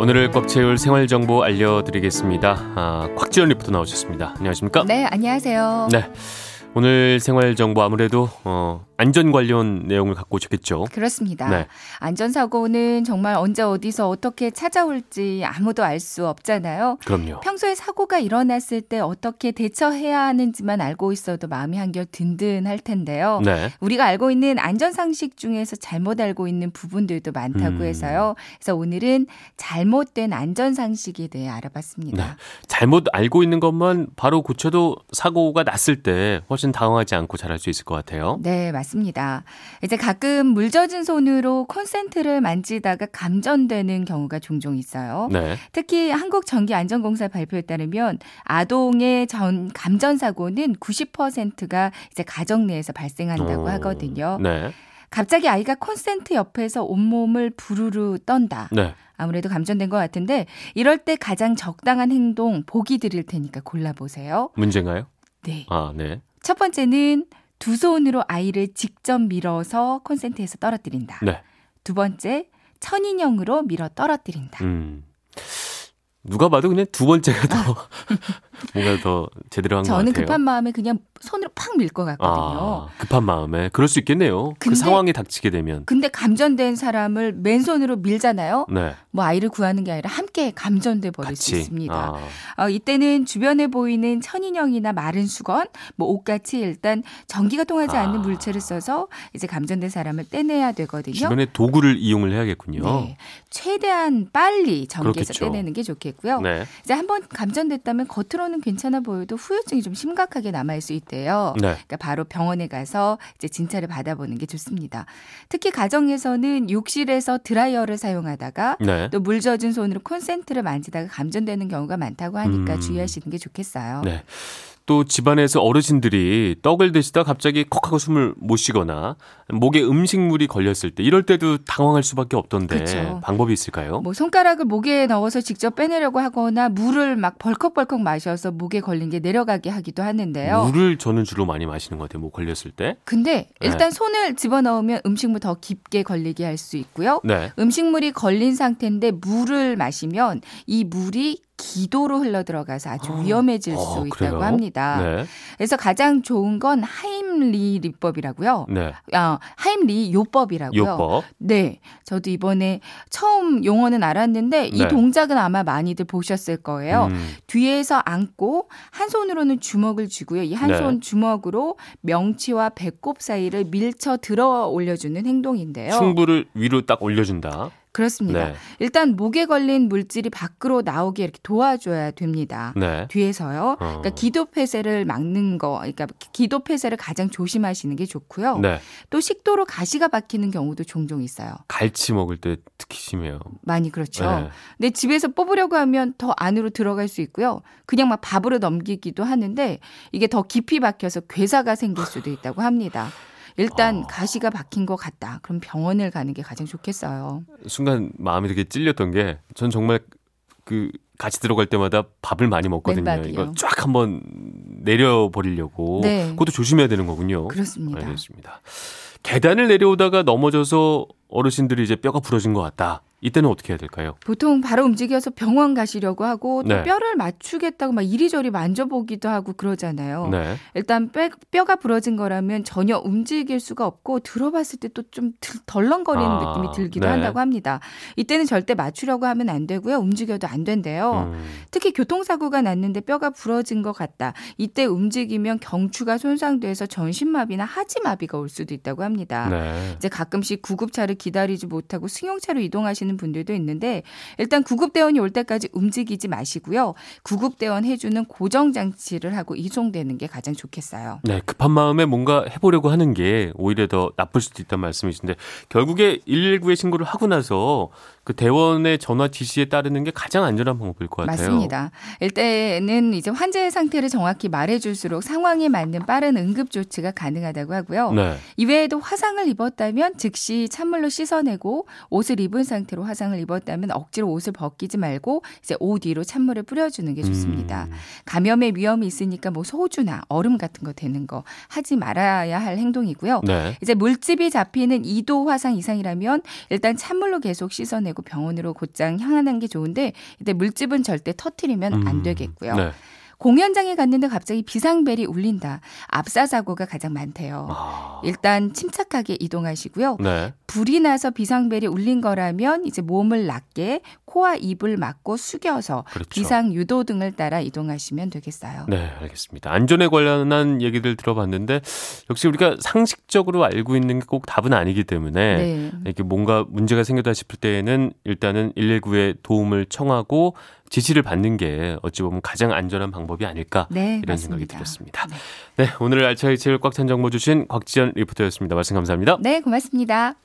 오늘을 꽉 채울 생활 정보 알려드리겠습니다. 아, 곽지연 리포터 나오셨습니다. 안녕하십니까? 네, 안녕하세요. 네. 오늘 생활 정보 아무래도 어, 안전 관련 내용을 갖고 오셨겠죠. 그렇습니다. 네. 안전사고는 정말 언제 어디서 어떻게 찾아올지 아무도 알 수 없잖아요. 그럼요. 평소에 사고가 일어났을 때 어떻게 대처해야 하는지만 알고 있어도 마음이 한결 든든할 텐데요. 네. 우리가 알고 있는 안전상식 중에서 잘못 알고 있는 부분들도 많다고 음. 해서요. 그래서 오늘은 잘못된 안전상식에 대해 알아봤습니다. 네. 잘못 알고 있는 것만 바로 고쳐도 사고가 났을 때 훨씬 당황하지 않고 잘할 수 있을 것 같아요. 네, 맞습니다. 이제 가끔 물 젖은 손으로 콘센트를 만지다가 감전되는 경우가 종종 있어요. 네. 특히 한국전기안전공사 발표에 따르면 아동의 전 감전 사고는 90%가 이제 가정 내에서 발생한다고 어, 하거든요. 네. 갑자기 아이가 콘센트 옆에서 온몸을 부르르 떤다. 네. 아무래도 감전된 것 같은데 이럴 때 가장 적당한 행동 보기 드릴 테니까 골라보세요. 문제인가요? 네. 아, 네. 첫 번째는 두 손으로 아이를 직접 밀어서 콘센트에서 떨어뜨린다. 네. 두 번째, 천인형으로 밀어 떨어뜨린다. 음. 누가 봐도 그냥 두 번째가 더 뭔가 더 제대로 한 것 같아요. 저는 급한 마음에 그냥 손으로 팍 밀 것 같거든요. 아, 급한 마음에 그럴 수 있겠네요. 그 근데- 상황에 닥치게 되면. 근데 감전된 사람을 맨손으로 밀잖아요. 네. 뭐 아이를 구하는 게 아니라 함께 감전돼 버릴 수 같이. 있습니다. 아, 어, 이때는 주변에 보이는 천인형이나 마른 수건, 뭐 옷같이 일단 전기가 통하지 아. 않는 물체를 써서 이제 감전된 사람을 떼내야 되거든요. 주변에 도구를 이용을 해야겠군요. 네. 최대한 빨리 전기에서 그렇겠죠. 떼내는 게 좋겠 고요. 네. 이제 한번 감전됐다면 겉으로는 괜찮아 보여도 후유증이 좀 심각하게 남아 있을 수 있대요. 네. 그러니까 바로 병원에 가서 이제 진찰을 받아보는 게 좋습니다. 특히 가정에서는 욕실에서 드라이어를 사용하다가 네. 또물 젖은 손으로 콘센트를 만지다가 감전되는 경우가 많다고 하니까 음. 주의하시는 게 좋겠어요. 네. 또 집안에서 어르신들이 떡을 드시다 갑자기 컥 하고 숨을 못 쉬거나 목에 음식물이 걸렸을 때 이럴 때도 당황할 수밖에 없던데 그쵸. 방법이 있을까요? 뭐 손가락을 목에 넣어서 직접 빼내려고 하거나 물을 막 벌컥벌컥 마셔서 목에 걸린 게 내려가게 하기도 하는데요. 물을 저는 주로 많이 마시는 것 같아요. 목 걸렸을 때. 근데 네. 일단 손을 집어넣으면 음식물 더 깊게 걸리게 할 수 있고요. 네. 음식물이 걸린 상태인데 물을 마시면 이 물이 기도로 흘러 들어가서 아주 위험해질 어, 수 있다고 그래요? 합니다. 네. 그래서 가장 좋은 건 하임리 리법이라고요. 네. 아, 하임리 요법이라고요. 요법. 네. 저도 이번에 처음 용어는 알았는데 이 네. 동작은 아마 많이들 보셨을 거예요. 음, 뒤에서 안고 한 손으로는 주먹을 쥐고요. 이한 네. 손 주먹으로 명치와 배꼽 사이를 밀쳐 들어 올려주는 행동인데요. 충부를 위로 딱 올려준다. 그렇습니다. 네. 일단 목에 걸린 물질이 밖으로 나오게 이렇게 도와줘야 됩니다. 네. 뒤에서요. 어. 그러니까 기도 폐쇄를 막는 거, 그러니까 기도 폐쇄를 가장 조심하시는 게 좋고요. 네. 또 식도로 가시가 박히는 경우도 종종 있어요. 갈치 먹을 때 특히 심해요. 많이 그렇죠. 네. 근데 집에서 뽑으려고 하면 더 안으로 들어갈 수 있고요. 그냥 막 밥으로 넘기기도 하는데 이게 더 깊이 박혀서 괴사가 생길 수도 있다고 합니다. 일단 어. 가시가 박힌 것 같다. 그럼 병원을 가는 게 가장 좋겠어요. 순간 마음이 되게 찔렸던 게 전 정말 그 같이 들어갈 때마다 밥을 많이 먹거든요. 맨밥이요. 이거 쫙 한번 내려버리려고. 네. 그것도 조심해야 되는 거군요. 그렇습니다. 알겠습니다. 계단을 내려오다가 넘어져서 어르신들이 이제 뼈가 부러진 것 같다. 이때는 어떻게 해야 될까요? 보통 바로 움직여서 병원 가시려고 하고 또 네. 뼈를 맞추겠다고 막 이리저리 만져보기도 하고 그러잖아요. 네. 일단 뼈, 뼈가 부러진 거라면 전혀 움직일 수가 없고 들어봤을 때 또 좀 덜렁거리는 아, 느낌이 들기도 네. 한다고 합니다. 이때는 절대 맞추려고 하면 안 되고요. 움직여도 안 된대요. 음, 특히 교통사고가 났는데 뼈가 부러진 것 같다. 이때 움직이면 경추가 손상돼서 전신마비나 하지마비가 올 수도 있다고 합니다. 네. 이제 가끔씩 구급차를 기다리지 못하고 승용차로 이동하시는 분들도 있는데 일단 구급대원이 올 때까지 움직이지 마시고요. 구급대원 해주는 고정 장치를 하고 이송되는 게 가장 좋겠어요. 네, 급한 마음에 뭔가 해보려고 하는 게 오히려 더 나쁠 수도 있다는 말씀이신데 결국에 119에 신고를 하고 나서 그 대원의 전화 지시에 따르는 게 가장 안전한 방법일 것 같아요. 맞습니다. 일단은 이제 환자의 상태를 정확히 말해줄수록 상황에 맞는 빠른 응급 조치가 가능하다고 하고요. 네. 이외에도 화상을 입었다면 즉시 찬물로 씻어내고 옷을 입은 상태로 정도로 화상을 입었다면 억지로 옷을 벗기지 말고 이제 옷 위로 찬물을 뿌려주는 게 좋습니다. 음. 감염의 위험이 있으니까 뭐 소주나 얼음 같은 거 되는 거 하지 말아야 할 행동이고요. 네. 이제 물집이 잡히는 2도 화상 이상이라면 일단 찬물로 계속 씻어내고 병원으로 곧장 향하는 게 좋은데 이때 물집은 절대 터트리면 안 음. 되겠고요. 네. 공연장에 갔는데 갑자기 비상벨이 울린다. 압사 사고가 가장 많대요. 아. 일단 침착하게 이동하시고요. 네. 불이 나서 비상벨이 울린 거라면 이제 몸을 낮게 코와 입을 막고 숙여서 그렇죠. 비상 유도 등을 따라 이동하시면 되겠어요. 네, 알겠습니다. 안전에 관련한 얘기들 들어봤는데 역시 우리가 상식적으로 알고 있는 게 꼭 답은 아니기 때문에 네. 이렇게 뭔가 문제가 생겼다 싶을 때에는 일단은 119에 도움을 청하고 지시를 받는 게 어찌 보면 가장 안전한 방법이 아닐까 네, 이런 맞습니다. 생각이 들었습니다. 네. 네, 오늘 알차게 꽉찬 정보 주신 곽지연 리포터였습니다. 말씀 감사합니다. 네, 고맙습니다.